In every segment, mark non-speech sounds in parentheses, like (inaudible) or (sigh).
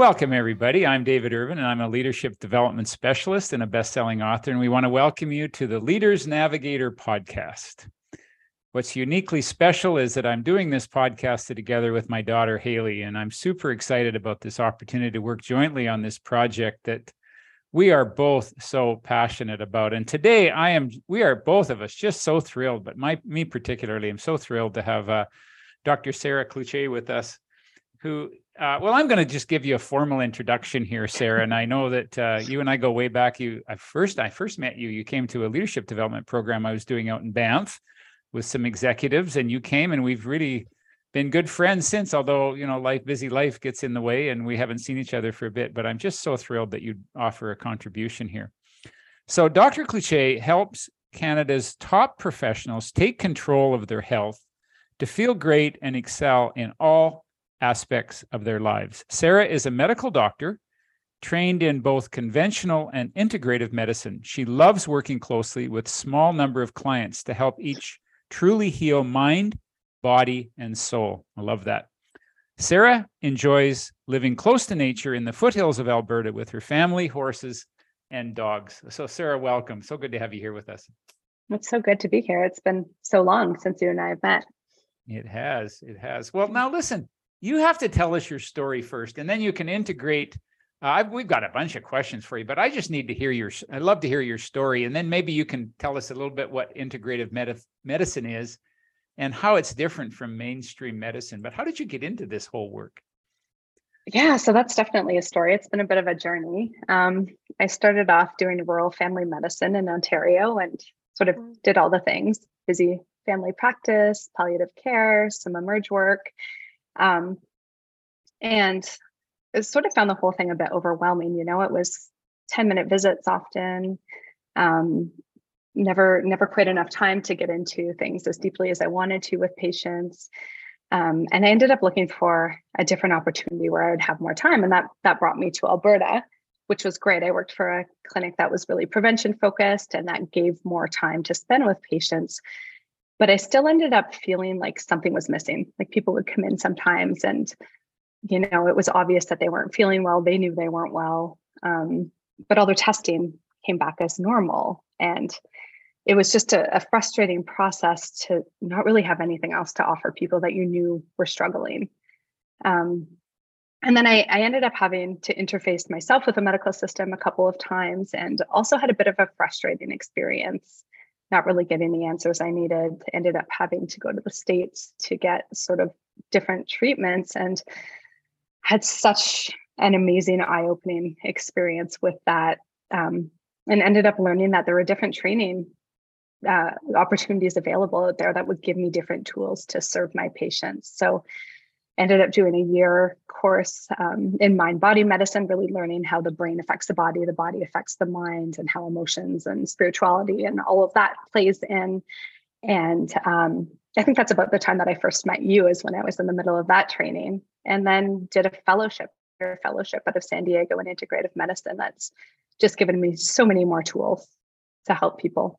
Welcome, everybody. I'm David Irvine, and I'm a leadership development specialist and a best selling author. And we want to welcome you to the Leaders Navigator podcast. What's uniquely special is that I'm doing this podcast together with my daughter, Hayley, and I'm super excited about this opportunity to work jointly on this project that we are both so passionate about. And today I am, we are both of us just so thrilled, but my, me particularly, I'm so thrilled to have uh, Dr. Sarah Clouthier with us, who uh, well, I'm going to just give you a formal introduction here, Sarah. And I know that uh, you and I go way back. You, I first, I first met you. You came to a leadership development program I was doing out in Banff with some executives, and you came, and we've really been good friends since. Although you know, life, busy life gets in the way, and we haven't seen each other for a bit. But I'm just so thrilled that you offer a contribution here. So, Dr. Cliche helps Canada's top professionals take control of their health to feel great and excel in all aspects of their lives. Sarah is a medical doctor trained in both conventional and integrative medicine. She loves working closely with small number of clients to help each truly heal mind, body, and soul. I love that. Sarah enjoys living close to nature in the foothills of Alberta with her family, horses, and dogs. So, Sarah, welcome. So good to have you here with us. It's so good to be here. It's been so long since you and I have met. It has. It has. Well, now listen, you have to tell us your story first, and then you can integrate. Uh, we've got a bunch of questions for you, but I just need to hear your. I'd love to hear your story, and then maybe you can tell us a little bit what integrative med- medicine is, and how it's different from mainstream medicine. But how did you get into this whole work? Yeah, so that's definitely a story. It's been a bit of a journey. Um, I started off doing rural family medicine in Ontario and sort of did all the things busy family practice, palliative care, some emerge work. Um, and I sort of found the whole thing a bit overwhelming. You know, it was 10 minute visits often. Um, never never quite enough time to get into things as deeply as I wanted to with patients. Um, and I ended up looking for a different opportunity where I would have more time, and that that brought me to Alberta, which was great. I worked for a clinic that was really prevention focused, and that gave more time to spend with patients but I still ended up feeling like something was missing. Like people would come in sometimes and, you know, it was obvious that they weren't feeling well. They knew they weren't well. Um, but all their testing came back as normal. And it was just a, a, frustrating process to not really have anything else to offer people that you knew were struggling. Um, and then I, I ended up having to interface myself with the medical system a couple of times and also had a bit of a frustrating experience not really getting the answers I needed, ended up having to go to the States to get sort of different treatments and had such an amazing eye opening experience with that. Um, and ended up learning that there were different training uh, opportunities available out there that would give me different tools to serve my patients. So ended up doing a year course um, in mind body medicine really learning how the brain affects the body the body affects the mind and how emotions and spirituality and all of that plays in. And um, i think that's about the time that i first met you is when i was in the middle of that training and then did a fellowship a fellowship out of san diego in integrative medicine that's just given me so many more tools to help people.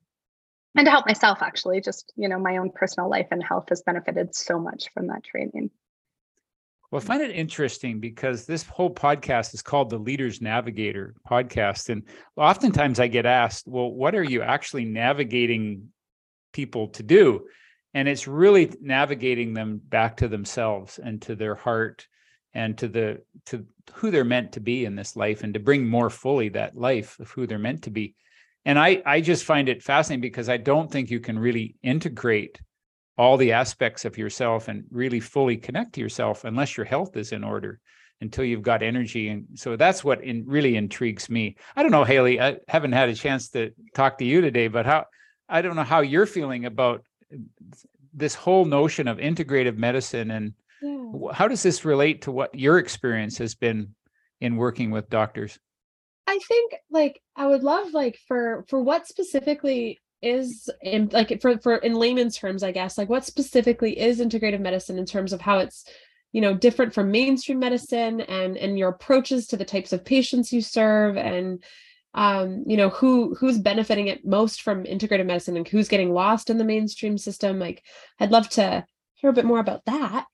And to help myself actually just you know my own personal life and health has benefited so much from that training well, I find it interesting because this whole podcast is called the Leaders Navigator podcast. And oftentimes I get asked, well, what are you actually navigating people to do? And it's really navigating them back to themselves and to their heart and to the to who they're meant to be in this life and to bring more fully that life of who they're meant to be. And I I just find it fascinating because I don't think you can really integrate all the aspects of yourself and really fully connect to yourself unless your health is in order until you've got energy. And so that's what in, really intrigues me. I don't know hayley i haven't had a chance to talk to you today but how i don't know how you're feeling about this whole notion of integrative medicine and yeah. how does this relate to what your experience has been in working with doctors? I think like i would love like for for what specifically is in like for for in layman's terms i guess like what specifically is integrative medicine in terms of how it's you know different from mainstream medicine and and your approaches to the types of patients you serve and um you know who who's benefiting it most from integrative medicine and who's getting lost in the mainstream system like i'd love to hear a bit more about that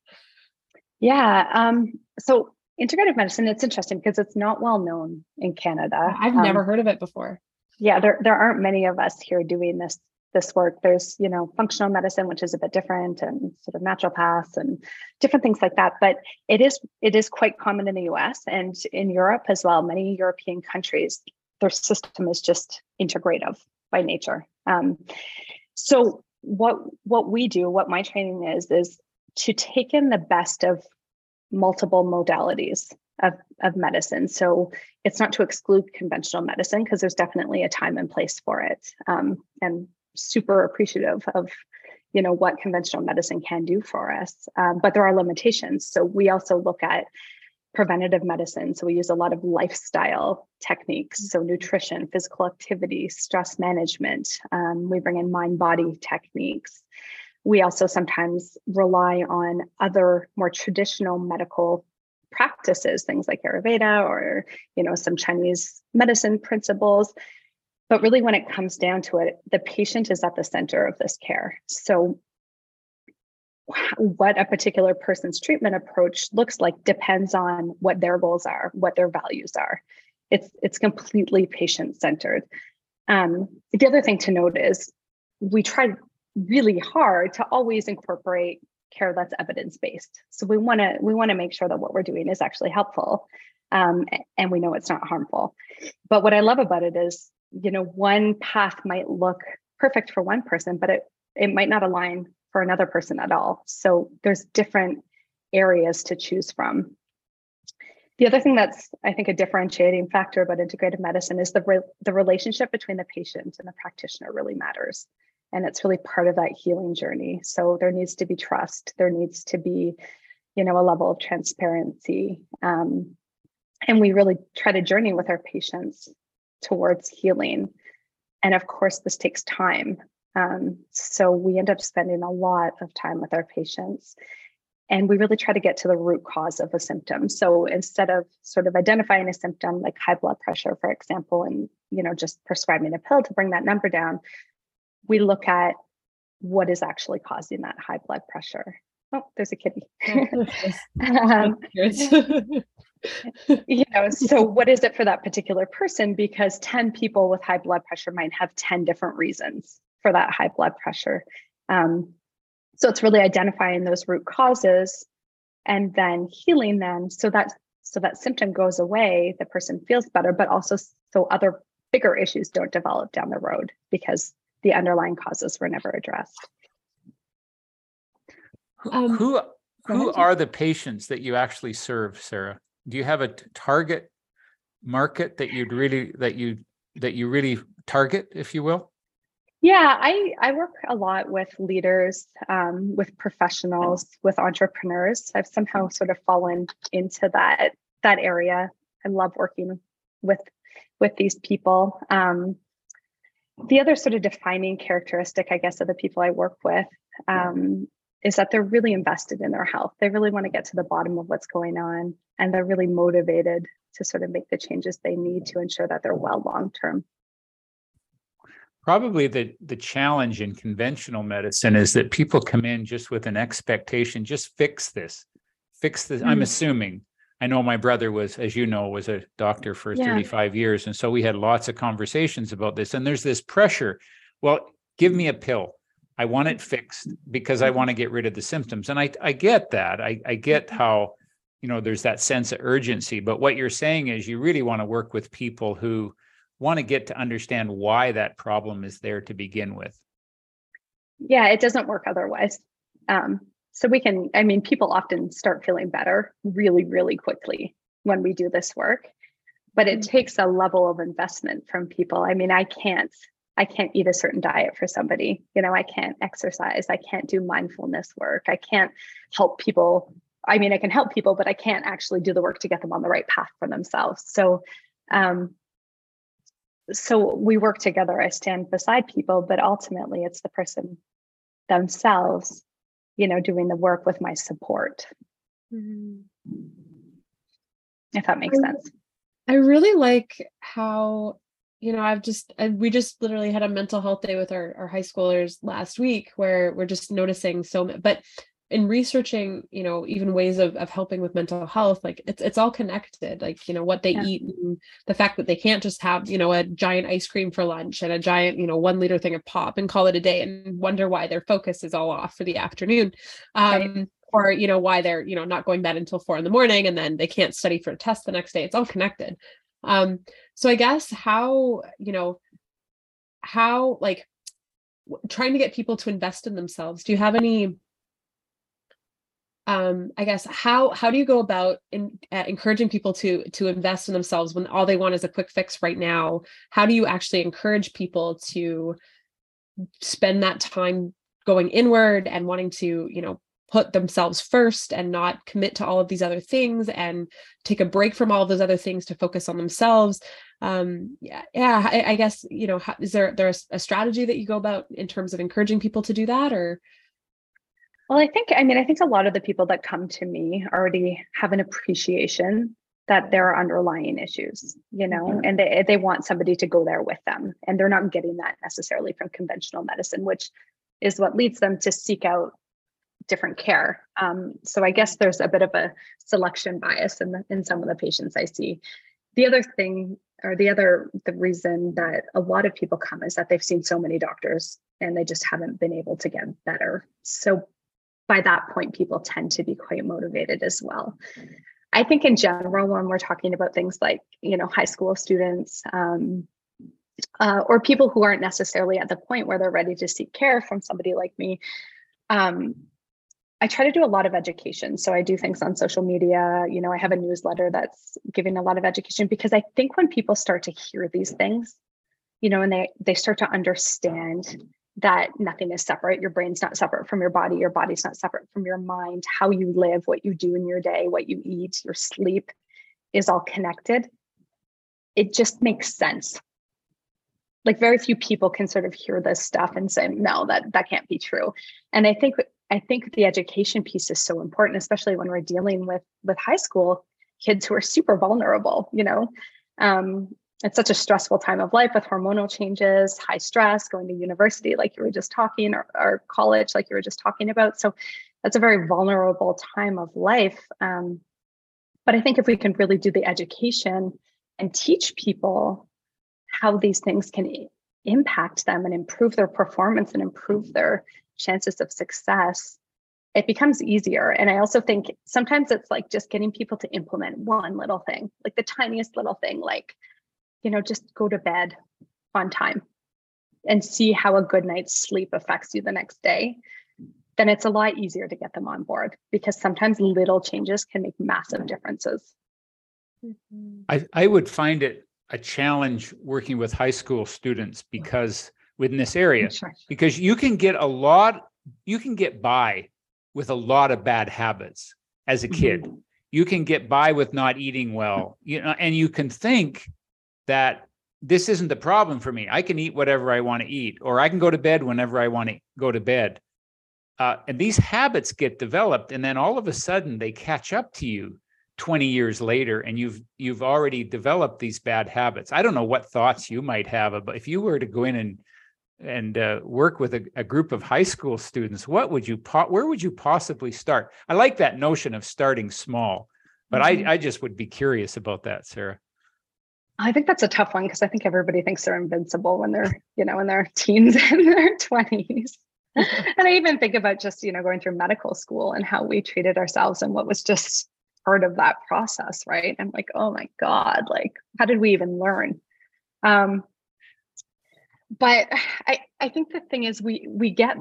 yeah um so integrative medicine, it's interesting because it's not well known in Canada. I've um, never heard of it before. Yeah, there, there aren't many of us here doing this this work. There's, you know, functional medicine, which is a bit different, and sort of naturopaths and different things like that. But it is it is quite common in the US and in Europe as well. Many European countries, their system is just integrative by nature. Um, so what what we do, what my training is, is to take in the best of multiple modalities of, of medicine. So it's not to exclude conventional medicine because there's definitely a time and place for it. Um, and super appreciative of you know what conventional medicine can do for us. Um, but there are limitations. So we also look at preventative medicine. So we use a lot of lifestyle techniques. So nutrition physical activity stress management um, we bring in mind body techniques. We also sometimes rely on other more traditional medical practices things like ayurveda or you know some chinese medicine principles but really, when it comes down to it, the patient is at the center of this care. So, what a particular person's treatment approach looks like depends on what their goals are, what their values are. It's it's completely patient centered. Um, the other thing to note is we try really hard to always incorporate care that's evidence based. So we want to we want to make sure that what we're doing is actually helpful, um, and we know it's not harmful. But what I love about it is you know one path might look perfect for one person but it it might not align for another person at all so there's different areas to choose from the other thing that's i think a differentiating factor about integrative medicine is the re- the relationship between the patient and the practitioner really matters and it's really part of that healing journey so there needs to be trust there needs to be you know a level of transparency um, and we really try to journey with our patients towards healing. And of course, this takes time. Um, so we end up spending a lot of time with our patients. And we really try to get to the root cause of a symptom. So instead of sort of identifying a symptom like high blood pressure, for example, and you know just prescribing a pill to bring that number down, we look at what is actually causing that high blood pressure. Oh, there's a kitty. (laughs) um, (laughs) (laughs) you know, so what is it for that particular person? Because 10 people with high blood pressure might have 10 different reasons for that high blood pressure. Um, so it's really identifying those root causes and then healing them so that so that symptom goes away, the person feels better, but also so other bigger issues don't develop down the road because the underlying causes were never addressed. Um, who who are the patients that you actually serve, Sarah? Do you have a target market that you'd really that you that you really target, if you will? Yeah, I I work a lot with leaders, um, with professionals, with entrepreneurs. I've somehow sort of fallen into that that area. I love working with with these people. Um, the other sort of defining characteristic, I guess, of the people I work with um, is that they're really invested in their health. They really want to get to the bottom of what's going on and they're really motivated to sort of make the changes they need to ensure that they're well long term. Probably the the challenge in conventional medicine is that people come in just with an expectation, just fix this, fix this. Mm-hmm. I'm assuming. I know my brother was, as you know, was a doctor for yeah. 35 years. And so we had lots of conversations about this. And there's this pressure. Well, give me a pill I want it fixed because I want to get rid of the symptoms. And I, I get that. I, I get mm-hmm. how, you know, there's that sense of urgency. But what you're saying is you really want to work with people who want to get to understand why that problem is there to begin with. Yeah, it doesn't work otherwise. Um, so we can, I mean, people often start feeling better really, really quickly when we do this work, but it mm-hmm. takes a level of investment from people. I mean, I can't I can't eat a certain diet for somebody. You know, I can't exercise. I can't do mindfulness work. I can't help people. I mean, I can help people, but I can't actually do the work to get them on the right path for themselves. So, um, so we work together. I stand beside people, but ultimately, it's the person themselves, you know, doing the work with my support. Mm-hmm. If that makes I, sense. I really like how you know i've just I, we just literally had a mental health day with our, our high schoolers last week where we're just noticing so but in researching you know even ways of, of helping with mental health like it's it's all connected like you know what they yeah. eat and the fact that they can't just have you know a giant ice cream for lunch and a giant you know one liter thing of pop and call it a day and wonder why their focus is all off for the afternoon um right. or you know why they're you know not going bed until four in the morning and then they can't study for a test the next day it's all connected um so i guess how you know how like trying to get people to invest in themselves do you have any um, I guess how how do you go about in, uh, encouraging people to to invest in themselves when all they want is a quick fix right now? How do you actually encourage people to spend that time going inward and wanting to you know put themselves first and not commit to all of these other things and take a break from all of those other things to focus on themselves um yeah yeah i, I guess you know how, is there there's a strategy that you go about in terms of encouraging people to do that or well, I think, I mean, I think a lot of the people that come to me already have an appreciation that there are underlying issues, you know, mm-hmm. and they, they want somebody to go there with them. And they're not getting that necessarily from conventional medicine, which is what leads them to seek out different care. Um, so I guess there's a bit of a selection bias in, the, in some of the patients I see. The other thing, or the other, the reason that a lot of people come is that they've seen so many doctors and they just haven't been able to get better. So by that point, people tend to be quite motivated as well. I think in general, when we're talking about things like, you know, high school students, um, uh, or people who aren't necessarily at the point where they're ready to seek care from somebody like me, um, I try to do a lot of education. So I do things on social media. You know, I have a newsletter that's giving a lot of education because I think when people start to hear these things, you know, and they they start to understand that nothing is separate. Your brain's not separate from your body. Your body's not separate from your mind. How you live, what you do in your day, what you eat, your sleep is all connected. It just makes sense. Like very few people can sort of hear this stuff and say, no, that that can't be true. And I think I think the education piece is so important, especially when we're dealing with with high school kids who are super vulnerable, you know. Um, it's such a stressful time of life with hormonal changes, high stress, going to university, like you were just talking, or, or college, like you were just talking about. So that's a very vulnerable time of life. Um, but I think if we can really do the education and teach people how these things can impact them and improve their performance and improve their chances of success, it becomes easier. And I also think sometimes it's like just getting people to implement one little thing, like the tiniest little thing, like you know, just go to bed on time and see how a good night's sleep affects you the next day, then it's a lot easier to get them on board because sometimes little changes can make massive differences. Mm-hmm. I, I would find it a challenge working with high school students because within this area, sure. because you can get a lot, you can get by with a lot of bad habits as a kid. Mm-hmm. You can get by with not eating well, you know, and you can think that this isn't the problem for me. I can eat whatever I want to eat, or I can go to bed whenever I want to go to bed. Uh, and these habits get developed, and then all of a sudden they catch up to you 20 years later, and you've you've already developed these bad habits. I don't know what thoughts you might have but if you were to go in and and uh, work with a, a, group of high school students. What would you po- where would you possibly start? I like that notion of starting small, but mm-hmm. I I just would be curious about that, Sarah. I think that's a tough one because I think everybody thinks they're invincible when they're, you know, in their (laughs) teens and their 20s. (laughs) and I even think about just, you know, going through medical school and how we treated ourselves and what was just part of that process, right? I'm like, oh my God, like, how did we even learn? Um, but I, I think the thing is we we get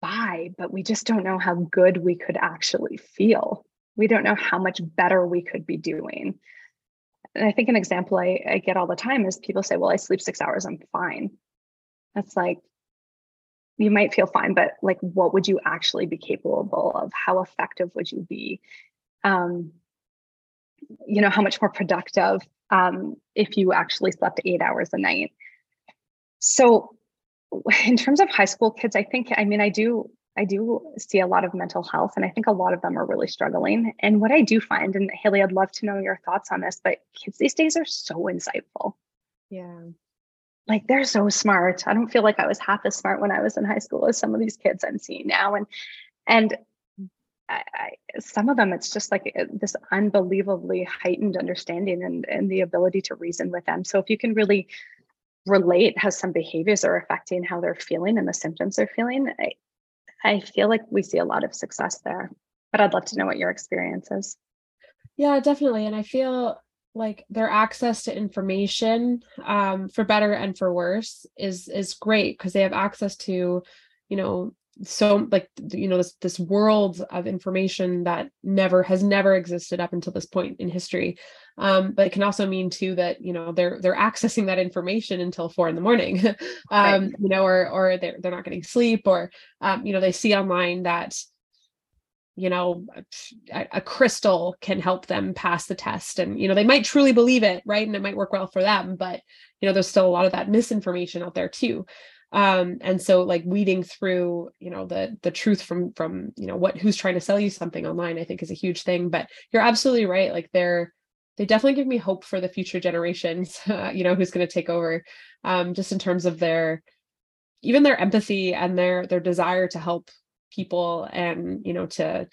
by, but we just don't know how good we could actually feel. We don't know how much better we could be doing and I think an example I, I get all the time is people say, well, I sleep six hours, I'm fine. That's like, you might feel fine, but like, what would you actually be capable of? How effective would you be? Um, you know, how much more productive um, if you actually slept eight hours a night? So, (laughs) in terms of high school kids, I think, I mean, I do I do see a lot of mental health, and I think a lot of them are really struggling. And what I do find, and Hayley, I'd love to know your thoughts on this, but kids these days are so insightful. Yeah. Like they're so smart. I don't feel like I was half as smart when I was in high school as some of these kids I'm seeing now. And and I, I, some of them it's just like uh, this unbelievably heightened understanding and, and the ability to reason with them so if you can really relate how some behaviors are affecting how they're feeling and the symptoms they're feeling I, feel like we see a lot of success there but i'd love to know what your experience is. Yeah definitely and i feel like their access to information um, for better and for worse is is great because they have access to you know so like you know this this world of information that never has never existed up until this point in history. Um, but it can also mean too that you know they're they're accessing that information until four in the morning (laughs) um, right. you know or or they're, they're not getting sleep or um, you know they see online that you know a, a, crystal can help them pass the test and you know they might truly believe it right? And it might work well for them but you know there's still a lot of that misinformation out there too um and so like weeding through you know the the truth from from you know what who's trying to sell you something online i think is a huge thing but you're absolutely right like they're they definitely give me hope for the future generations (laughs) uh, you know who's going to take over um just in terms of their even their empathy and their their desire to help people and you know to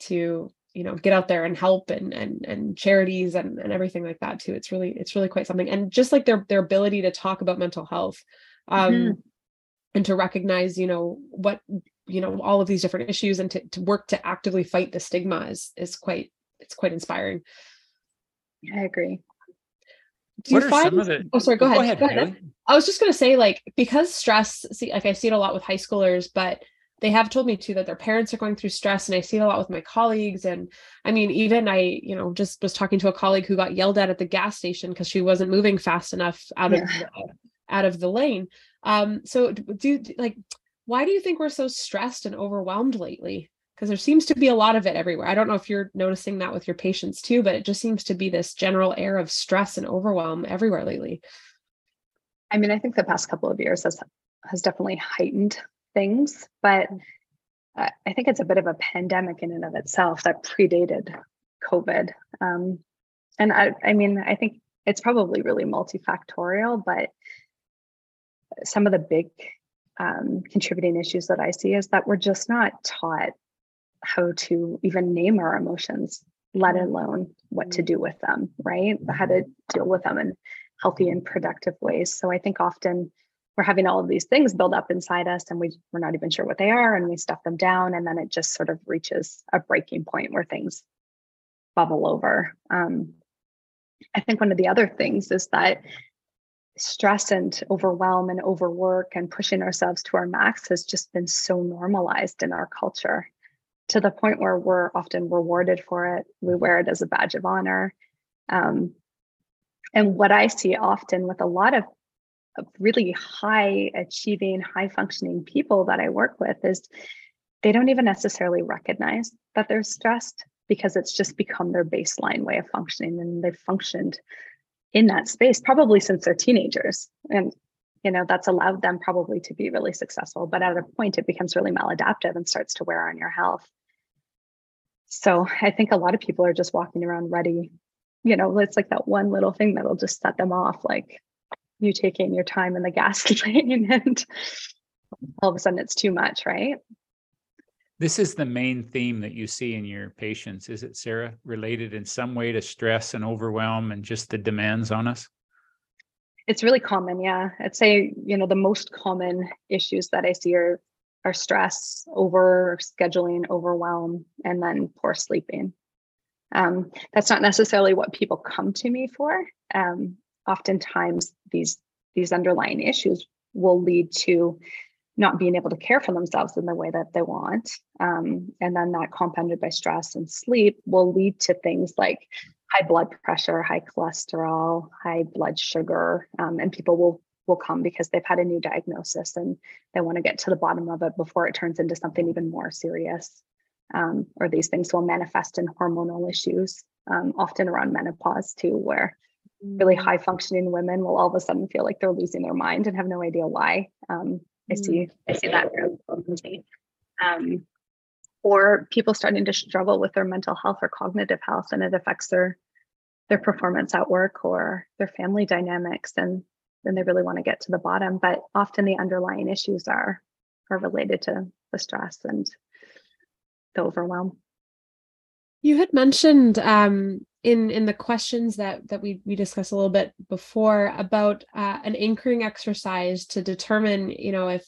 to you know get out there and help and and and charities and and everything like that too it's really it's really quite something and just like their their ability to talk about mental health um mm-hmm. And to recognize you know what you know all of these different issues and to, to work to actively fight the stigma is is quite it's quite inspiring i agree do what you find the... oh sorry go, go ahead, go ahead. i was just going to say like because stress see like i see it a lot with high schoolers but they have told me too that their parents are going through stress and i see it a lot with my colleagues and i mean even i you know just was talking to a colleague who got yelled at at the gas station because she wasn't moving fast enough out yeah. of the, out of the lane. Um so do like why do you think we're so stressed and overwhelmed lately? Because there seems to be a lot of it everywhere. I don't know if you're noticing that with your patients too but it just seems to be this general air of stress and overwhelm everywhere lately. I mean i think the past couple of years has has definitely heightened things, but I think it's a bit of a pandemic in and of itself that predated COVID. Um, and I, I mean, I think it's probably really multifactorial, but some of the big um, contributing issues that I see is that we're just not taught how to even name our emotions, let mm. alone what to do with them, right? How to deal with them in healthy and productive ways. So I think often we're having all of these things build up inside us and we, we're not even sure what they are and we stuff them down and then it just sort of reaches a breaking point where things bubble over um, i think one of the other things is that stress and overwhelm and overwork and pushing ourselves to our max has just been so normalized in our culture to the point where we're often rewarded for it. We wear it as a badge of honor. Um, and what i see often with a lot of really high achieving, high functioning people that I work with is they don't even necessarily recognize that they're stressed because it's just become their baseline way of functioning and they've functioned in that space probably since they're teenagers. And you know that's allowed them probably to be really successful but at a point it becomes really maladaptive and starts to wear on your health. So i think a lot of people are just walking around ready. You know it's like that one little thing that'll just set them off like you taking your time in the gas (laughs) lane and all of a sudden it's too much, right? This is the main theme that you see in your patients, is it, Sarah? Related in some way to stress and overwhelm and just the demands on us? It's really common, yeah. I'd say, you know, the most common issues that I see are are stress, over scheduling, overwhelm, and then poor sleeping. Um, that's not necessarily what people come to me for. Um, oftentimes these these underlying issues will lead to not being able to care for themselves in the way that they want. Um, and then that compounded by stress and sleep will lead to things like high blood pressure, high cholesterol, high blood sugar. Um, and people will will come because they've had a new diagnosis and they want to get to the bottom of it before it turns into something even more serious. Um, or these things will manifest in hormonal issues, um, often around menopause too, where really mm. high functioning women will all of a sudden feel like they're losing their mind and have no idea why. Um, I see. I see that um, or people starting to struggle with their mental health or cognitive health, and it affects their their performance at work or their family dynamics, and then they really want to get to the bottom. But often the underlying issues are are related to the stress and the overwhelm. You had mentioned um, in in the questions that that we we discussed a little bit before about uh, an anchoring exercise to determine, you know, if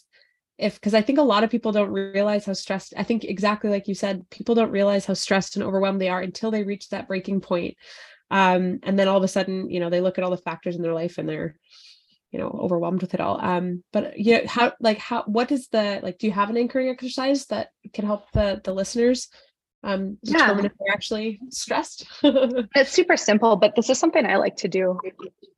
if because I think a lot of people don't realize how stressed. I think exactly like you said, people don't realize how stressed and overwhelmed they are until they reach that breaking point. Um, and then all of a sudden, you know, they look at all the factors in their life and they're you know overwhelmed with it all um but yeah how like how what is the like do you have an anchoring exercise that can help the the listeners um determine Yeah. if they're actually stressed (laughs) It's super simple, but this is something I like to do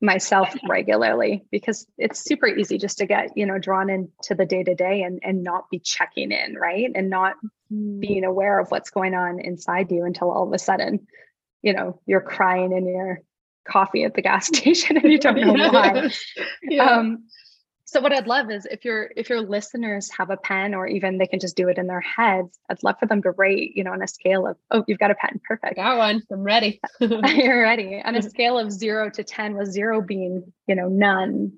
myself regularly because it's super easy just to get, you know, drawn into the day to day and and not be checking in, right? And not being aware of what's going on inside you until all of a sudden, you know, you're crying in your coffee at the gas (laughs) station and you don't know why. (laughs) yeah. Um, so what I'd love is if your if your listeners have a pen or even they can just do it in their heads, I'd love for them to rate, you know, on a scale of oh, you've got a pen, I perfect. got one i'm ready (laughs) You're ready. On a (laughs) scale of zero to 10, with zero being, you know, none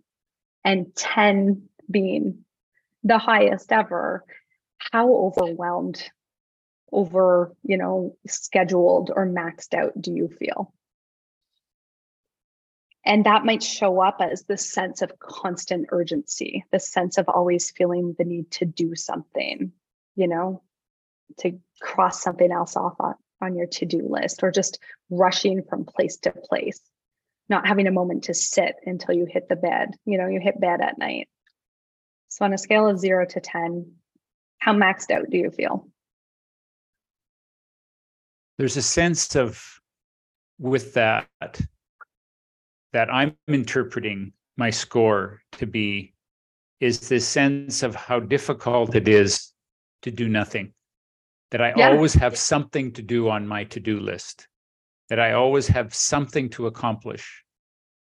and 10 being the highest ever, how overwhelmed, over, you know, scheduled or maxed out do you feel? And that might show up as this sense of constant urgency, the sense of always feeling the need to do something, you know, to cross something else off on, on your to do list, or just rushing from place to place, not having a moment to sit until you hit the bed, you know, you hit bed at night. So, on a scale of zero to 10, how maxed out do you feel? there's a sense of with that that i'm interpreting my score to be is this sense of how difficult it is to do nothing that i Yeah. always have something to do on my to-do list that i always have something to accomplish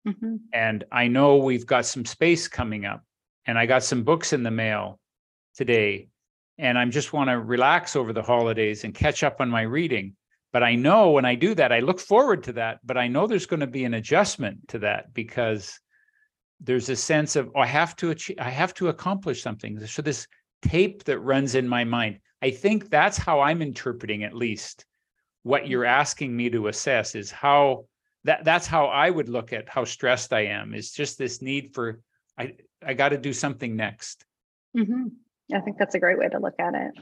Mhm. and I know we've got some space coming up, and I got some books in the mail today, and I'm just want to relax over the holidays and catch up on my reading. But I know when I do that, I look forward to that, but I know there's going to be an adjustment to that because there's a sense of oh, I have to achieve, I have to accomplish something. So this tape that runs in my mind, I think that's how I'm interpreting at least what you're asking me to assess is how that that's how I would look at how stressed I am. Is just this need for I I got to do something next. Mhm. I think that's a great way to look at it.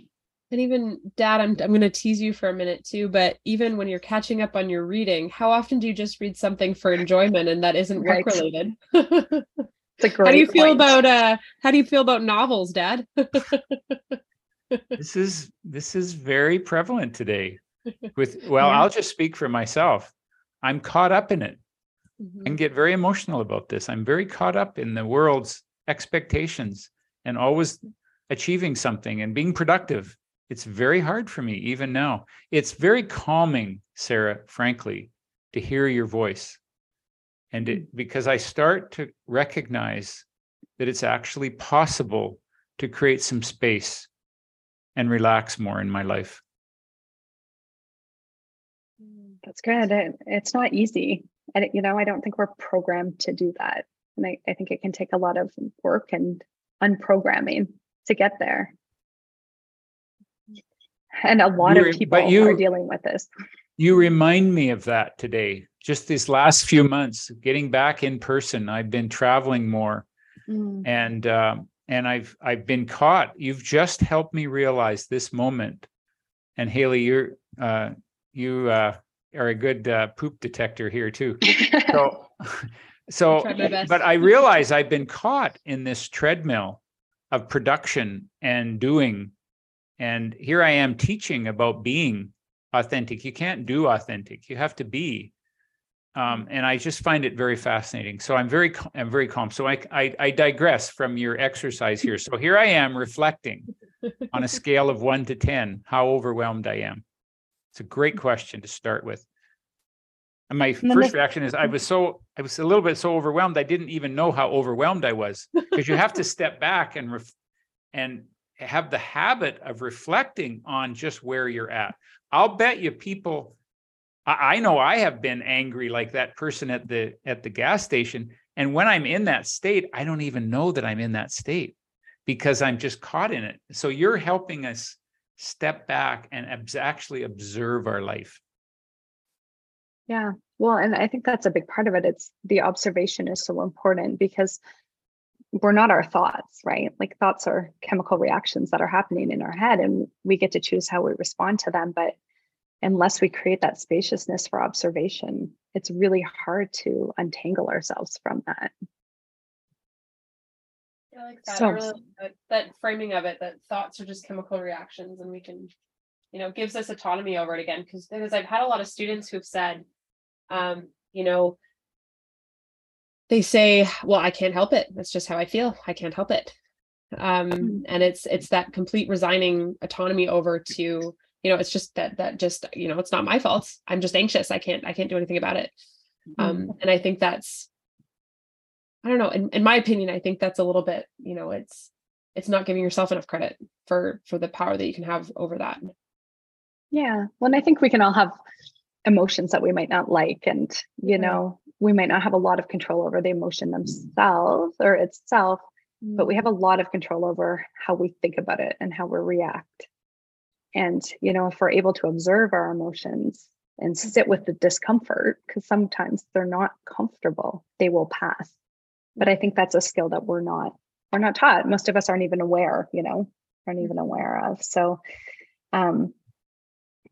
And even dad i'm, I'm going to tease you for a minute too but even when you're catching up on your reading how often do you just read something for enjoyment and that isn't work related (laughs) It's a great how do you feel point. about uh how do you feel about novels dad This is this is very prevalent today. (laughs) With well, Yeah. I'll just speak for myself. I'm caught up in it. Mhm. and get very emotional about this. I'm very caught up in the world's expectations and always achieving something and being productive. It's very hard for me even now. It's very calming, Sarah, frankly, to hear your voice. And it, because I start to recognize that it's actually possible to create some space and relax more in my life. That's good. It, it's not easy. And, you know, I don't think we're programmed to do that. And I, I think it can take a lot of work and unprogramming to get there. And a lot You're- of people are dealing with this. You remind me of that today. Just these last few months, getting back in person, I've been traveling more, and um, and I've I've been caught. You've just helped me realize this moment. And Hayley, you're uh, you uh, are a good uh, poop detector here too. (laughs) So, (laughs) so, try my best. but I realize I've been caught in this treadmill of production and doing, and here I am teaching about being authentic. You can't do authentic. You have to be. Um, and I just find it very fascinating. So I'm very, I'm very calm. So I, I, I digress from your exercise here. So here I am reflecting (laughs) on a scale of one to 10, how overwhelmed I am. It's a great question to start with. And my first reaction is I was so, I was a little bit so overwhelmed. I didn't even know how overwhelmed I was because you have to step back and ref- and have the habit of reflecting on just where you're at. I'll bet you people I, I know I have been angry like that person at the at the gas station. And when I'm in that state, I don't even know that I'm in that state because I'm just caught in it. So you're helping us step back and actually observe our life. Yeah. Well, and I think that's a big part of it. It's the observation is so important because we're not our thoughts, right? Like thoughts are chemical reactions that are happening in our head and we get to choose how we respond to them. But unless we create that spaciousness for observation, it's really hard to untangle ourselves from that. I like that. So, I really that, that framing of it that thoughts are just chemical reactions and we can, you know, gives us autonomy over it again. Because because I've had a lot of students who've said, um, you know, they say, well, I can't help it. That's just how I feel. I can't help it. Um, mm-hmm. and it's it's that complete resigning autonomy over to, you know, it's just that that just, you know, it's not my fault. I'm just anxious. I can't I can't do anything about it. Mm-hmm. Um, and I think that's I don't know. In, in my opinion, I think that's a little bit, you know, it's it's not giving yourself enough credit for for the power that you can have over that. Yeah. Well, and I think we can all have emotions that we might not like and you mm-hmm. know we might not have a lot of control over the emotion mm. themselves or itself but we mm. have a lot of control over how we think about it and how we react. And you know if we're able to observe our emotions and sit with the discomfort because sometimes they're not comfortable they will pass. But i think that's a skill that we're not we're not taught. Most of us aren't even aware you know aren't mm. even aware of. So um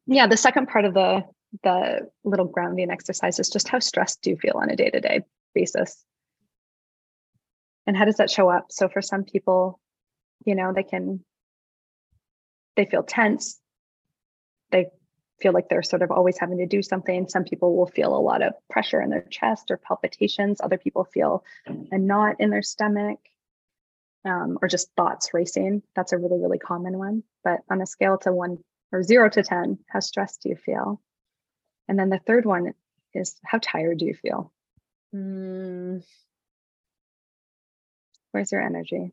yeah the second part of the the little grounding exercise is just how stressed do you feel on a day-to-day basis? And how does that show up? So for some people you know they can they feel tense. They feel like they're sort of always having to do something. Some people will feel a lot of pressure in their chest or palpitations. Other people feel a knot in their stomach um, or just thoughts racing. That's a really really common one. But on a scale to one or zero to ten how stressed do you feel and then the third one is how tired do you feel? Mm. Where's your energy?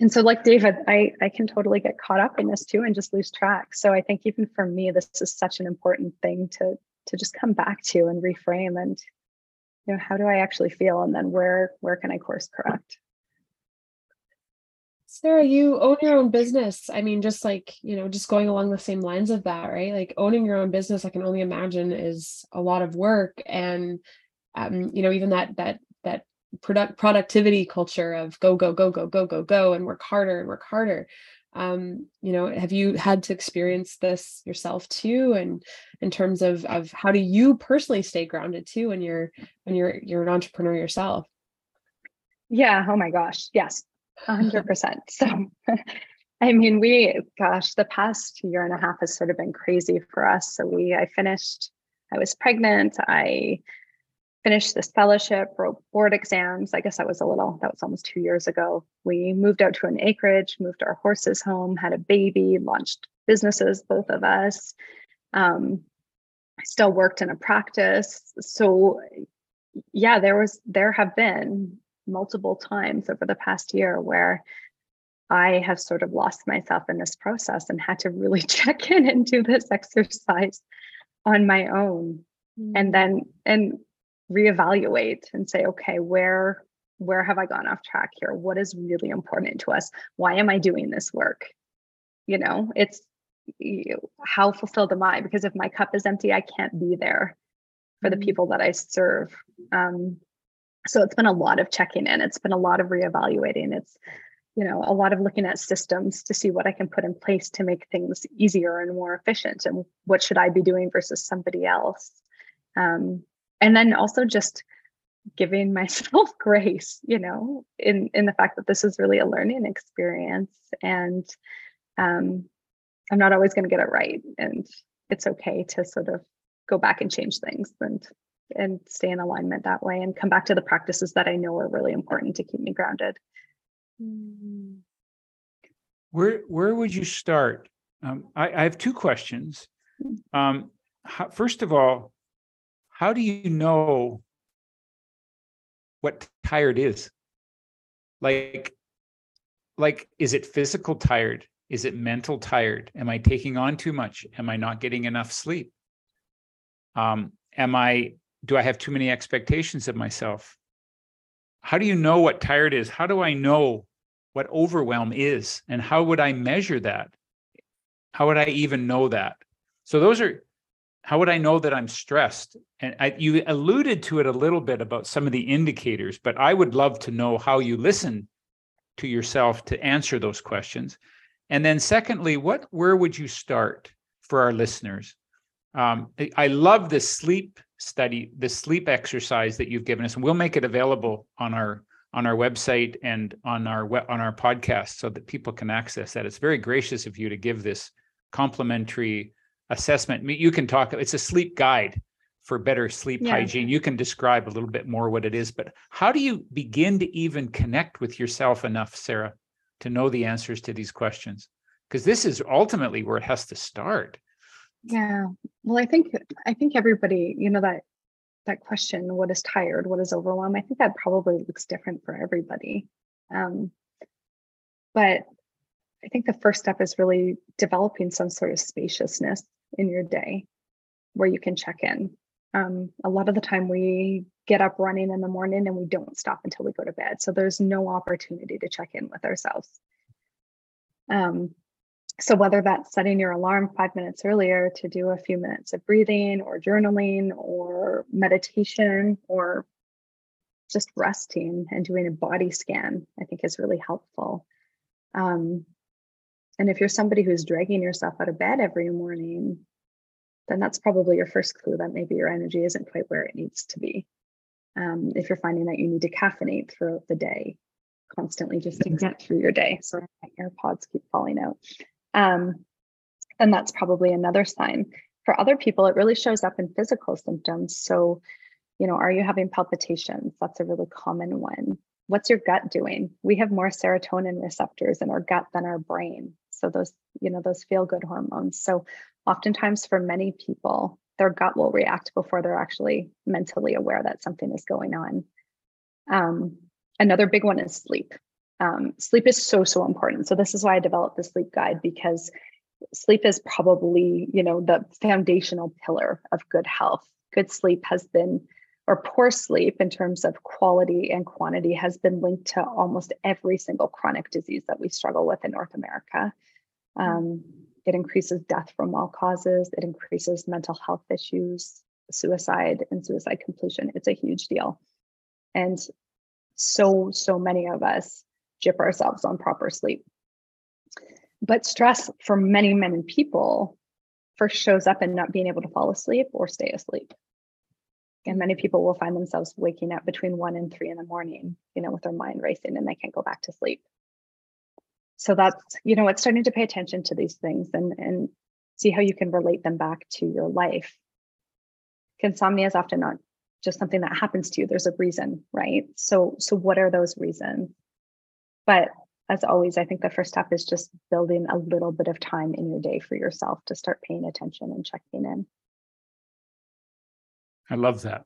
And so, like David, I, I can totally get caught up in this too and just lose track. So I think even for me, this is such an important thing to to just come back to and reframe and you know, how do I actually feel? And then where where can I course correct? Sarah, you own your own business. I mean, just like, you know, just going along the same lines of that, right? Like owning your own business, I can only imagine is a lot of work. And um, you know, even that that that product productivity culture of go, go, go, go, go, go, go, and work harder and work harder. Um, you know, have you had to experience this yourself too? And in terms of of how do you personally stay grounded too when you're when you're you're an entrepreneur yourself? Yeah. Oh my gosh. Yes hundred percent. So, (laughs) I mean, we, gosh, the past year and a half has sort of been crazy for us. So we, I finished, I was pregnant. I finished this fellowship, wrote board exams. I guess that was a little, that was almost two years ago. We moved out to an acreage, moved our horses home, had a baby, launched businesses, both of us. Um, I still worked in a practice. So yeah, there was, there have been multiple times over the past year where I have sort of lost myself in this process and had to really (laughs) check in and do this exercise on my own. Mm. and then and reevaluate and say okay where where have i gone off track here? What is really important to us? Why am i doing this work? You know it's how fulfilled am i? Because if my cup is empty i can't be there for the mm. people that i serve. Um, so it's been a lot of checking in. It's been a lot of reevaluating. It's you know a lot of looking at systems to see what i can put in place to make things easier and more efficient and what should i be doing versus somebody else. Um, and then also just giving (laughs) myself grace you know in in the fact that this is really a learning experience and um, i'm not always going to get it right and it's okay to sort of go back and change things and and stay in alignment that way and come back to the practices that I know are really important to keep me grounded. Mm-hmm. Where where would you start? Um, I, I, have two questions. Mm. Um, how, first of all, how do you know what tired is? Like, like is it physical tired? Is it mental tired? Am I taking on too much? Am I not getting enough sleep? Um, am I do I have too many expectations of myself? How do you know what tired is? How do I know what overwhelm is? And how would I measure that? how would I even know that? So those are how would I know that I'm stressed? And I, you alluded to it a little bit about some of the indicators, but I would love to know how you listen to yourself to answer those questions. And then, secondly, what where would you start for our listeners? Um, I love the sleep study, the sleep exercise that you've given us, and we'll make it available on our on our website and on our on our podcast so that people can access that. It's very gracious of you to give this complimentary assessment. You can talk. It's a sleep guide for better sleep yeah. hygiene. You can describe a little bit more what it is, but how do you begin to even connect with yourself enough, Sarah, to know the answers to these questions? Because this is ultimately where it has to start. Yeah. Well, I think I think everybody, you know, that that question, what is tired, what is overwhelmed, I think that probably looks different for everybody. Um, but I think the first step is really developing some sort of spaciousness in your day where you can check in. Um, a lot of the time we get up running in the morning and we don't stop until we go to bed. So there's no opportunity to check in with ourselves. Um, so whether that's setting your alarm five minutes earlier to do a few minutes of breathing or journaling or meditation or just resting and doing a body scan, I think is really helpful. Um, and if you're somebody who's dragging yourself out of bed every morning, then that's probably your first clue that maybe your energy isn't quite where it needs to be. Um, if you're finding that you need to caffeinate throughout the day constantly just to get through your day. So my AirPods keep falling out. Um, and that's probably another sign. For other people, it really shows up in physical symptoms. So, you know, are you having palpitations? That's a really common one. What's your gut doing? We have more serotonin receptors in our gut than our brain. So those, you know, those feel good hormones. So oftentimes for many people, their gut will react before they're actually mentally aware that something is going on. Um, another big one is sleep. Um, sleep is so, so important. So this is why I developed the sleep guide because sleep is probably, you know, the foundational pillar of good health. Good sleep has been, or poor sleep in terms of quality and quantity, has been linked to almost every single chronic disease that we struggle with in North America. Um, it increases death from all causes. It increases mental health issues, suicide, and suicide completion. It's a huge deal. And so, so many of us jip ourselves on proper sleep. But stress for many, many people first shows up in not being able to fall asleep or stay asleep. And many people will find themselves waking up between one and three in the morning, you know, with their mind racing and they can't go back to sleep. So that's, you know, it's starting to pay attention to these things and, and see how you can relate them back to your life. Insomnia is often not just something that happens to you. There's a reason, right? So, so what are those reasons? But as always, I think the first step is just building a little bit of time in your day for yourself to start paying attention and checking in. I love that.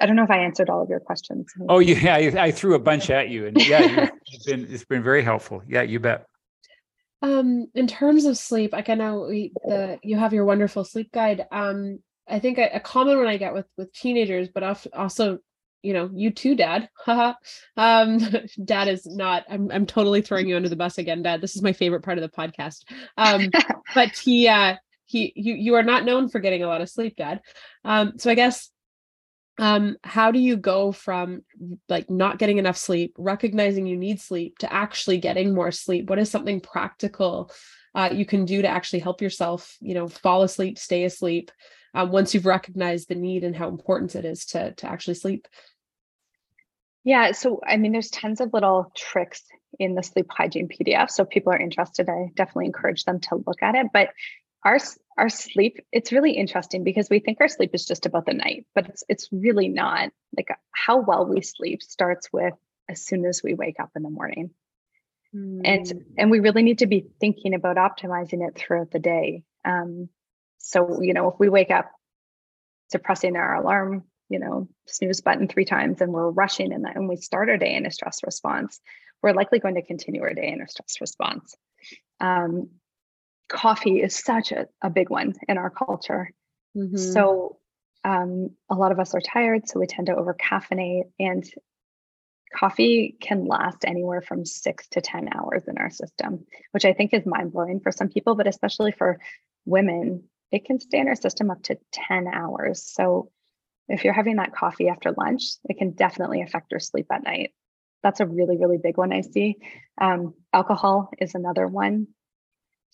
I don't know if I answered all of your questions. Oh yeah, I, I threw a bunch at you, and yeah, it's (laughs) been it's been very helpful. Yeah, you bet. Um, in terms of sleep, like I know we, the you have your wonderful sleep guide. Um, I think a, a common one I get with with teenagers, but also you know, you too, dad. (laughs) um, (laughs) dad is not, I'm, I'm totally throwing you under the bus again, dad. This is my favorite part of the podcast. Um, (laughs) but he, uh, he, you, you are not known for getting a lot of sleep, dad. Um, so I guess, um, how do you go from like not getting enough sleep, recognizing you need sleep to actually getting more sleep? What is something practical uh, you can do to actually help yourself, you know, fall asleep, stay asleep, uh, once you've recognized the need and how important it is to to actually sleep? Yeah, so I mean, there's tons of little tricks in the sleep hygiene PDF. So if people are interested, I definitely encourage them to look at it. But our our sleep, it's really interesting because we think our sleep is just about the night, but it's it's really not. Like how well we sleep starts with as soon as we wake up in the morning. Mm. And hmm. and we really need to be thinking about optimizing it throughout the day. Um, so you know, if we wake up suppressing our alarm you know, snooze button three times and we're rushing in that and we start our day in a stress response, we're likely going to continue our day in a stress response. Um, coffee is such a, a big one in our culture. Mm-hmm. So um, a lot of us are tired, so we tend to over caffeinate. And coffee can last anywhere from six to 10 hours in our system, which I think is mind blowing for some people, but especially for women, it can stay in our system up to 10 hours. So if you're having that coffee after lunch, it can definitely affect your sleep at night. That's a really, really big one I see. Um, alcohol is another one.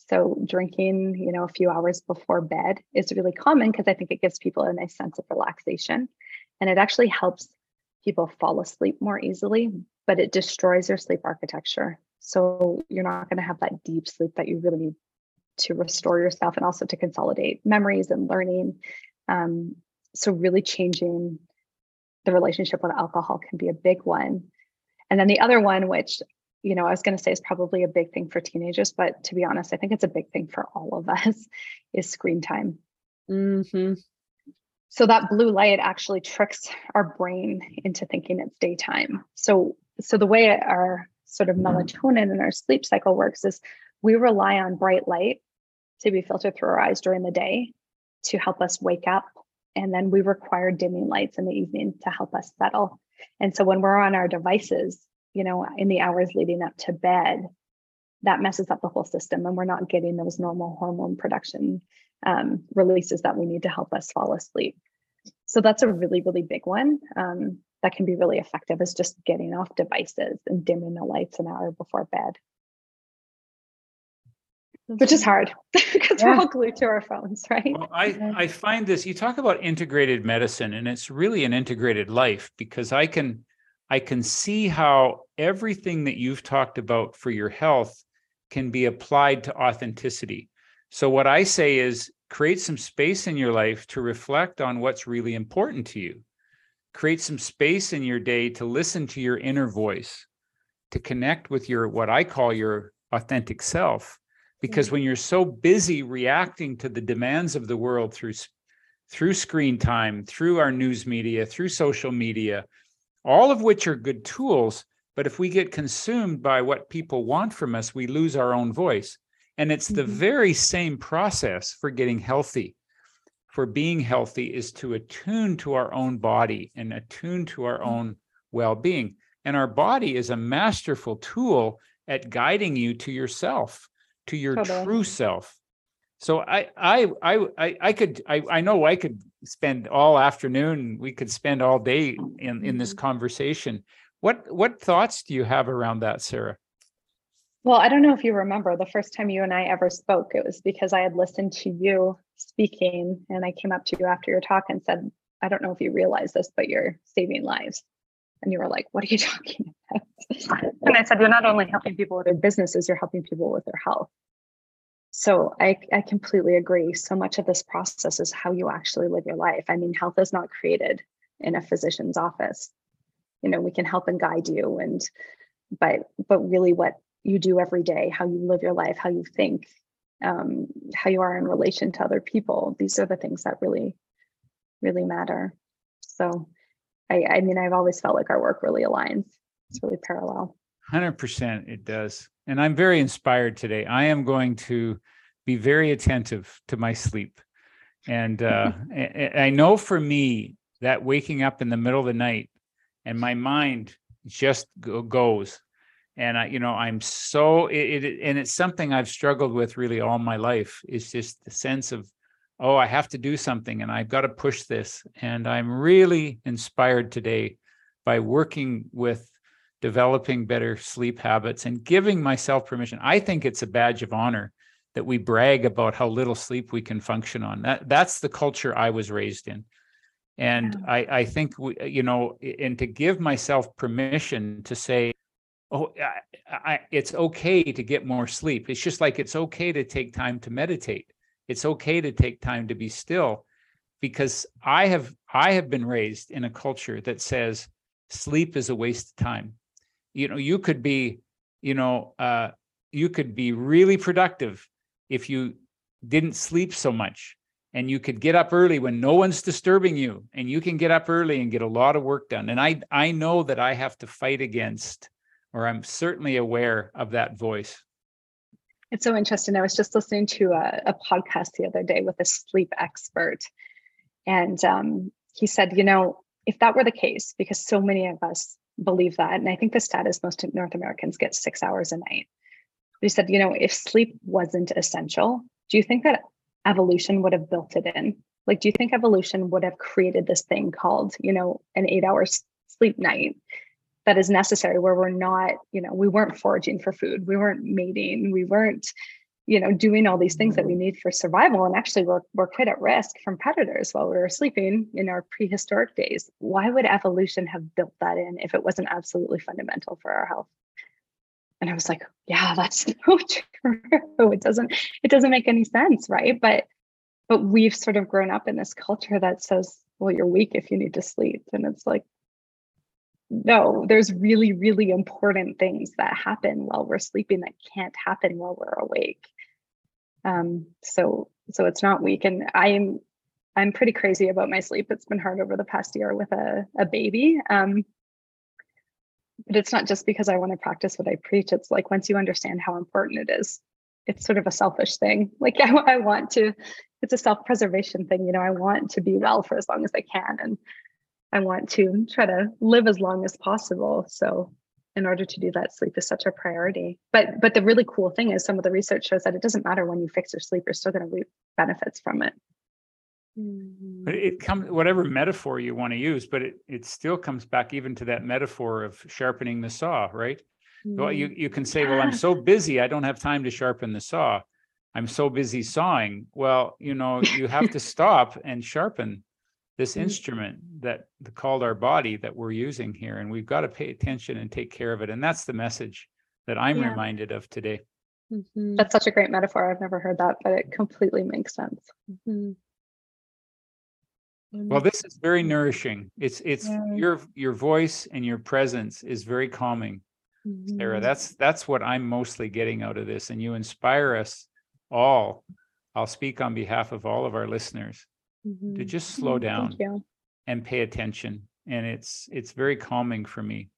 So drinking, you know, a few hours before bed is really common because I think it gives people a nice sense of relaxation. And it actually helps people fall asleep more easily, but it destroys your sleep architecture. So you're not going to have that deep sleep that you really need to restore yourself and also to consolidate memories and learning. Um, so really changing the relationship with alcohol can be a big one. And then the other one, which you know, I was going to say is probably a big thing for teenagers, but to be honest, I think it's a big thing for all of (laughs) us, is screen time. Mm-hmm. So that blue light actually tricks our brain into thinking it's daytime. So, so the way our sort of melatonin and our sleep cycle works is we rely on bright light to be filtered through our eyes during the day to help us wake up. And then we require dimming lights in the evening to help us settle. And so when we're on our devices, you know, in the hours leading up to bed, that messes up the whole system and we're not getting those normal hormone production um, releases that we need to help us fall asleep. So that's a really, really big one um, that can be really effective is just getting off devices and dimming the lights an hour before bed. Which is hard (laughs) because yeah. we're all glued to our phones, right? Well, I, I find this, you talk about integrated medicine, and it's really an integrated life because I can I can see how everything that you've talked about for your health can be applied to authenticity. So, what I say is create some space in your life to reflect on what's really important to you. Create some space in your day to listen to your inner voice, to connect with your what I call your authentic self. Because mm-hmm. when you're so busy reacting to the demands of the world through through screen time, through our news media, through social media, all of which are good tools, but if we get consumed by what people want from us, we lose our own voice. And it's the mm-hmm. very same process for getting healthy. For being healthy is to attune to our own body and attune to our mm-hmm. own well being. And our body is a masterful tool at guiding you to yourself, to your true self. So I, I, I, I, could, I, I know I could spend all afternoon. We could spend all day in in this mm-hmm. conversation. What what thoughts do you have around that, Sarah? Well, I don't know if you remember the first time you and I ever spoke, it was because I had listened to you speaking and I came up to you after your talk and said, I don't know if you realize this, but you're saving lives. And you were like, What are you (laughs) talking about? (laughs) and I said, You're not only helping people with their businesses, you're helping people with their health. So I, I completely agree. So much of this process is how you actually live your life. I mean, health is not created in a physician's office. You know, we can help and guide you and but but really what you do every day, how you live your life, how you think, um, how you are in relation to other people. These are the things that really, really matter. So, I, I mean, I've always felt like our work really aligns. It's really parallel. 100% it does. And I'm very inspired today. I am going to be very attentive to my sleep. And uh, (laughs) I know for me that waking up in the middle of the night and my mind just goes and I, you know, I'm so it, it, and it's something I've struggled with really all my life. It's just the sense of, oh, I have to do something, and I've got to push this. And I'm really inspired today by working with developing better sleep habits and giving myself permission. I think it's a badge of honor that we brag about how little sleep we can function on. That that's the culture I was raised in. And yeah. I, I think we, you know, and to give myself permission to say, oh I, I, it's okay to get more sleep it's just like it's okay to take time to meditate it's okay to take time to be still because i have i have been raised in a culture that says sleep is a waste of time you know you could be you know uh, you could be really productive if you didn't sleep so much and you could get up early when no one's disturbing you and you can get up early and get a lot of work done and i i know that i have to fight against or I'm certainly aware of that voice. It's so interesting. I was just listening to a, a podcast the other day with a sleep expert, and um, he said, you know, if that were the case, because so many of us believe that. And I think the stat is most North Americans get six hours a night. He said, you know, if sleep wasn't essential, do you think that evolution would have built it in? Like, do you think evolution would have created this thing called, you know, an eight hour sleep night that is necessary where we're not, you know, we weren't foraging for food, we weren't mating, we weren't, you know, doing all these things that we mm-hmm. need for survival. And actually, we're, we're quite at risk from predators while we were sleeping in our prehistoric days. Why would evolution have built that in if it wasn't absolutely fundamental for our health? And I was like, yeah, (laughs) that's so (laughs) true. It doesn't, it doesn't make any sense, right? But but we've sort of grown up in this culture that says, well, you're weak if you need to sleep. And it's like, no, there's really, really important things that happen while we're sleeping that can't happen while we're awake. Um, so so it's not weak. And I'm I'm pretty crazy about my sleep. It's been hard over the past year with a, a baby. Um, but it's not just because I want to practice what I preach. It's like once you understand how important it is, it's sort of a selfish thing. Like (laughs) I, I want to, it's a self-preservation thing. You know, I want to be well for as long as I can. And I want to try to live as long as possible. So in order to do that, sleep is such a priority. But but the really cool thing is some of the research shows that it doesn't matter when you fix your sleep, you're still going to reap benefits from it. Mm-hmm. But it comes whatever metaphor you want to use, but it, it still comes back even to that metaphor of sharpening the saw, right? Mm-hmm. Well, you, you can say, well, I'm so (laughs) busy, I don't have time to sharpen the saw. I'm so busy sawing. Well, you know, you have to stop and sharpen this mm-hmm. instrument that called our body that we're using here and we've got to pay attention and take care of it and that's the message that i'm yeah. reminded of today mm-hmm. that's such a great metaphor i've never heard that but it completely makes sense mm-hmm. well this is very nourishing it's it's yeah. your your voice and your presence is very calming mm-hmm. sarah that's that's what i'm mostly getting out of this and you inspire us all i'll speak on behalf of all of our listeners mm-hmm. to just slow down and pay attention and it's it's very calming for me.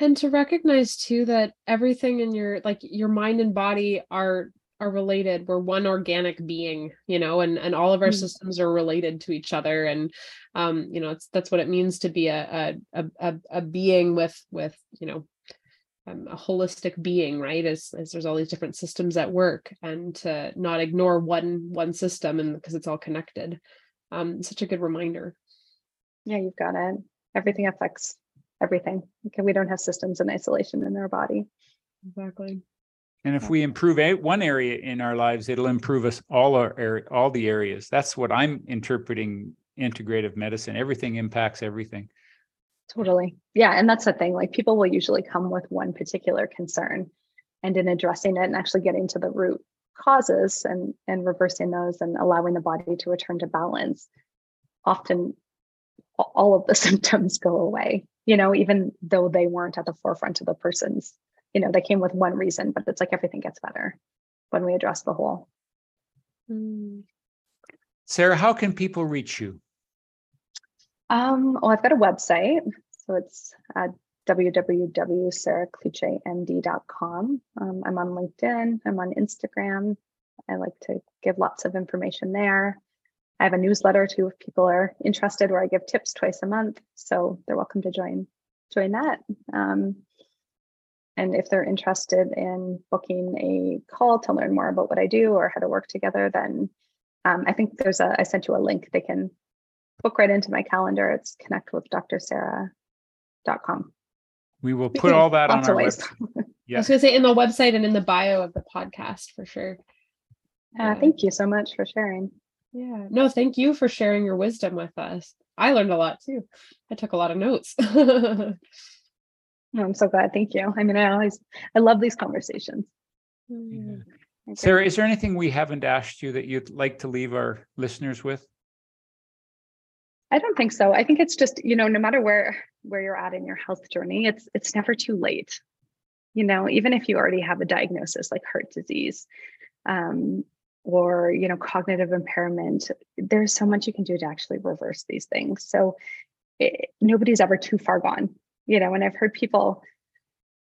And to recognize too that everything in your like your mind and body are are related. We're one organic being you know and and all of our mm-hmm. systems are related to each other. And um you know it's that's what it means to be a a a, a being with with you know um, a holistic being right as, as there's all these different systems at work and to not ignore one one system and because it's all connected. Um such a good reminder. Yeah you've got it. Everything affects everything okay we don't have systems in isolation in our body. Exactly. And if we improve one area in our lives it'll improve us all our area all the areas. That's what i'm interpreting integrative medicine. Everything impacts everything Totally. Yeah. And that's the thing. Like people will usually come with one particular concern. And in addressing it and actually getting to the root causes and, and reversing those and allowing the body to return to balance, often all of the (laughs) symptoms go away, you know, even though they weren't at the forefront of the person's, you know, they came with one reason, but it's like everything gets better when we address the whole. Mm. Sarah, how can people reach you? Um, well, I've got a website. So it's uh, www.sarahcluchemd.com. Um, I'm on LinkedIn. I'm on Instagram. I like to give lots of information there. I have a newsletter too if people are interested where I give tips twice a month. So they're welcome to join join that. Um, and if they're interested in booking a call to learn more about what I do or how to work together, then um, I think there's a, I sent you a link. They can book right into my calendar. It's connectwithdrsarah.com. We will put all that on our website. (laughs) Yeah. I was going to say in the website and in the bio of the podcast for sure. Uh, Thank you so much for sharing. Yeah. No, thank you for sharing your wisdom with us. I learned a lot too. I took a lot of notes. (laughs) I'm so glad. Thank you. I mean, I always, I love these conversations. Yeah. Sarah, is there anything we haven't asked you that you'd like to leave our listeners with? I don't think so. I think it's just, you know, no matter where where you're at in your health journey, it's it's never too late. You know, even if you already have a diagnosis like heart disease, um, or you know, cognitive impairment, there's so much you can do to actually reverse these things. So it, nobody's ever too far gone. You know, and I've heard people,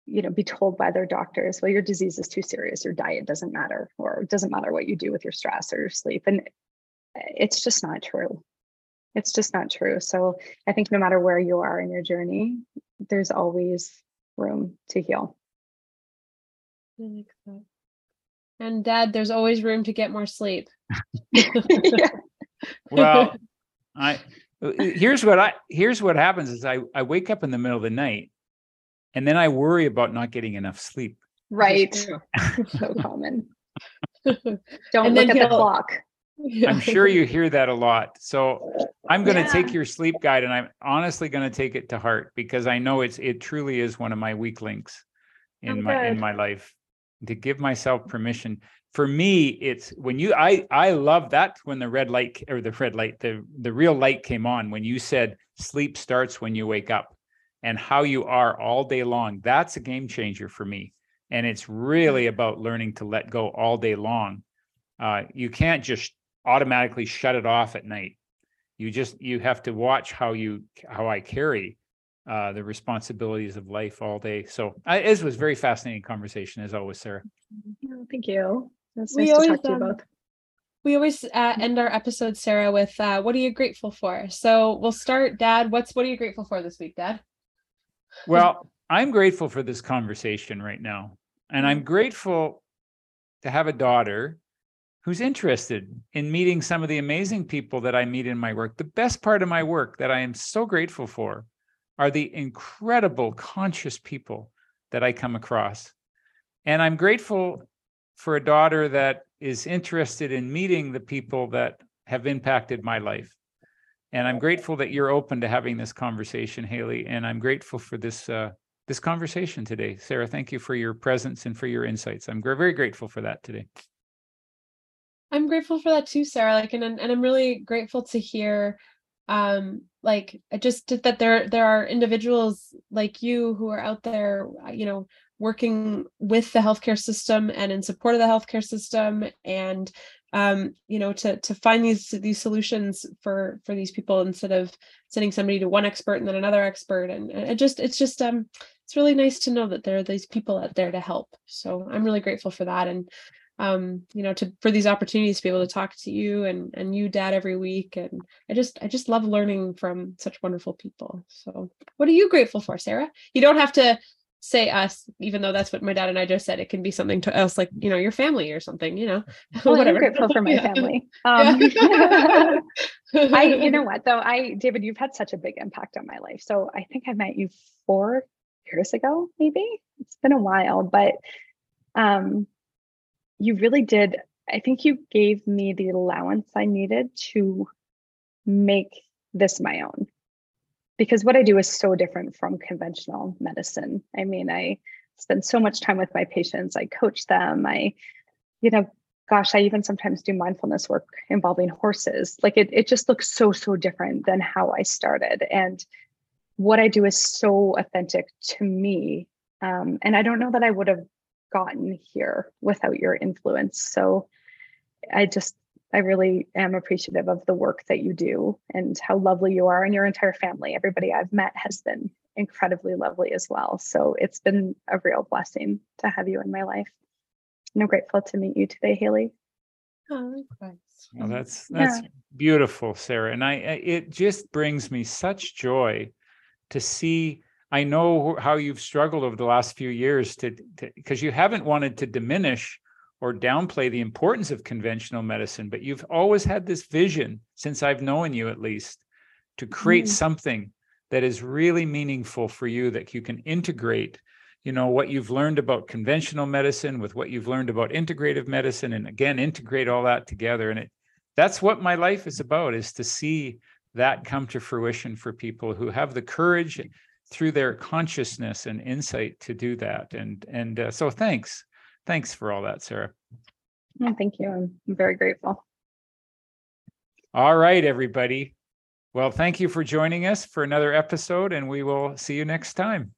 you know, be told by their doctors, well, your disease is too serious, your diet doesn't matter, or it doesn't matter what you do with your stress or your sleep. And it's just not true It's just not true. So I think no matter where you are in your journey, there's always room to heal. I like that. And dad, there's always room to get more sleep. (laughs) yeah. (laughs) Well, I uh, here's what I here's what happens is I I wake up in the middle of the night and then I worry about not getting enough sleep. Right. (laughs) so common. Don't And look then at the he'll- clock. I'm sure you hear that a lot. So I'm going to take your sleep guide and I'm honestly going to take it to heart because I know it's it truly is one of my weak links in Oh, my in my life to give myself permission. For me, it's when you I I love that when the red light or the red light the the real light came on when you said sleep starts when you wake up and how you are all day long. That's a game changer for me. And it's really about learning to let go all day long. Uh, you can't just automatically shut it off at night. You just you have to watch how you how I carry uh, the responsibilities of life all day. So I, this was very fascinating conversation as always, Sarah. Thank you. It's We to always, talk to you um, both. We always uh, end our episodes, Sarah, with uh, what are you grateful for? So we'll start, Dad. What's what are you grateful for this week, Dad? Well, I'm grateful for this conversation right now. And I'm grateful to have a daughter who's interested in meeting some of the amazing people that I meet in my work. The best part of my work that I am so grateful for are the incredible conscious people that I come across. And I'm grateful for a daughter that is interested in meeting the people that have impacted my life. And I'm grateful that you're open to having this conversation, Hayley. And I'm grateful for this uh, this conversation today, Sarah. Thank you for your presence and for your insights. I'm very grateful for that today. I'm grateful for that too, Sarah. Like, and and I'm really grateful to hear, um, like just did that there there are individuals like you who are out there, uh, you know, working with the healthcare system and in support of the healthcare system, and um, you know, to to find these these solutions for for these people instead of sending somebody to one expert and then another expert, and, and it just it's just um it's really nice to know that there are these people out there to help. So I'm really grateful for that, and um you know to for these opportunities to be able to talk to you and and you dad every week. And i just i just love learning from such wonderful people. So what are you grateful for sarah? You don't have to say us even though that's what my dad and i just said. It can be something to us like you know your family or something you know (laughs) Well, I'm grateful for my family. (laughs) Um, (laughs) I, you know what though, I, David, you've had such a big impact on my life. So I think I met you four years ago, maybe. It's been a while, but um, you really did. I think you gave me the allowance I needed to make this my own. Because what I do is so different from conventional medicine. I mean, I spend so much time with my patients, I coach them, I, you know, gosh, I even sometimes do mindfulness work involving horses. Like it, it just looks so, so different than how I started. And what I do is so authentic to me. Um, and I don't know that I would have gotten here without your influence. So I just, I really am appreciative of the work that you do and how lovely you are and your entire family. Everybody I've met has been incredibly lovely as well. So it's been a real blessing to have you in my life. And I'm grateful to meet you today, Hayley. Oh, likewise. Well, that's Yeah. that's beautiful, Sarah. And I I- it just brings me such joy to see. I know how you've struggled over the last few years to because you haven't wanted to diminish or downplay the importance of conventional medicine, but you've always had this vision since I've known you at least to create Mm. something that is really meaningful for you that you can integrate you know what you've learned about conventional medicine with what you've learned about integrative medicine and again integrate all that together and it that's what my life is about is to see that come to fruition for people who have the courage through their consciousness and insight to do that. And and uh, so thanks. Thanks for all that sarah. Thank you. I'm very grateful. all right everybody. Well thank you for joining us for another episode and we will see you next time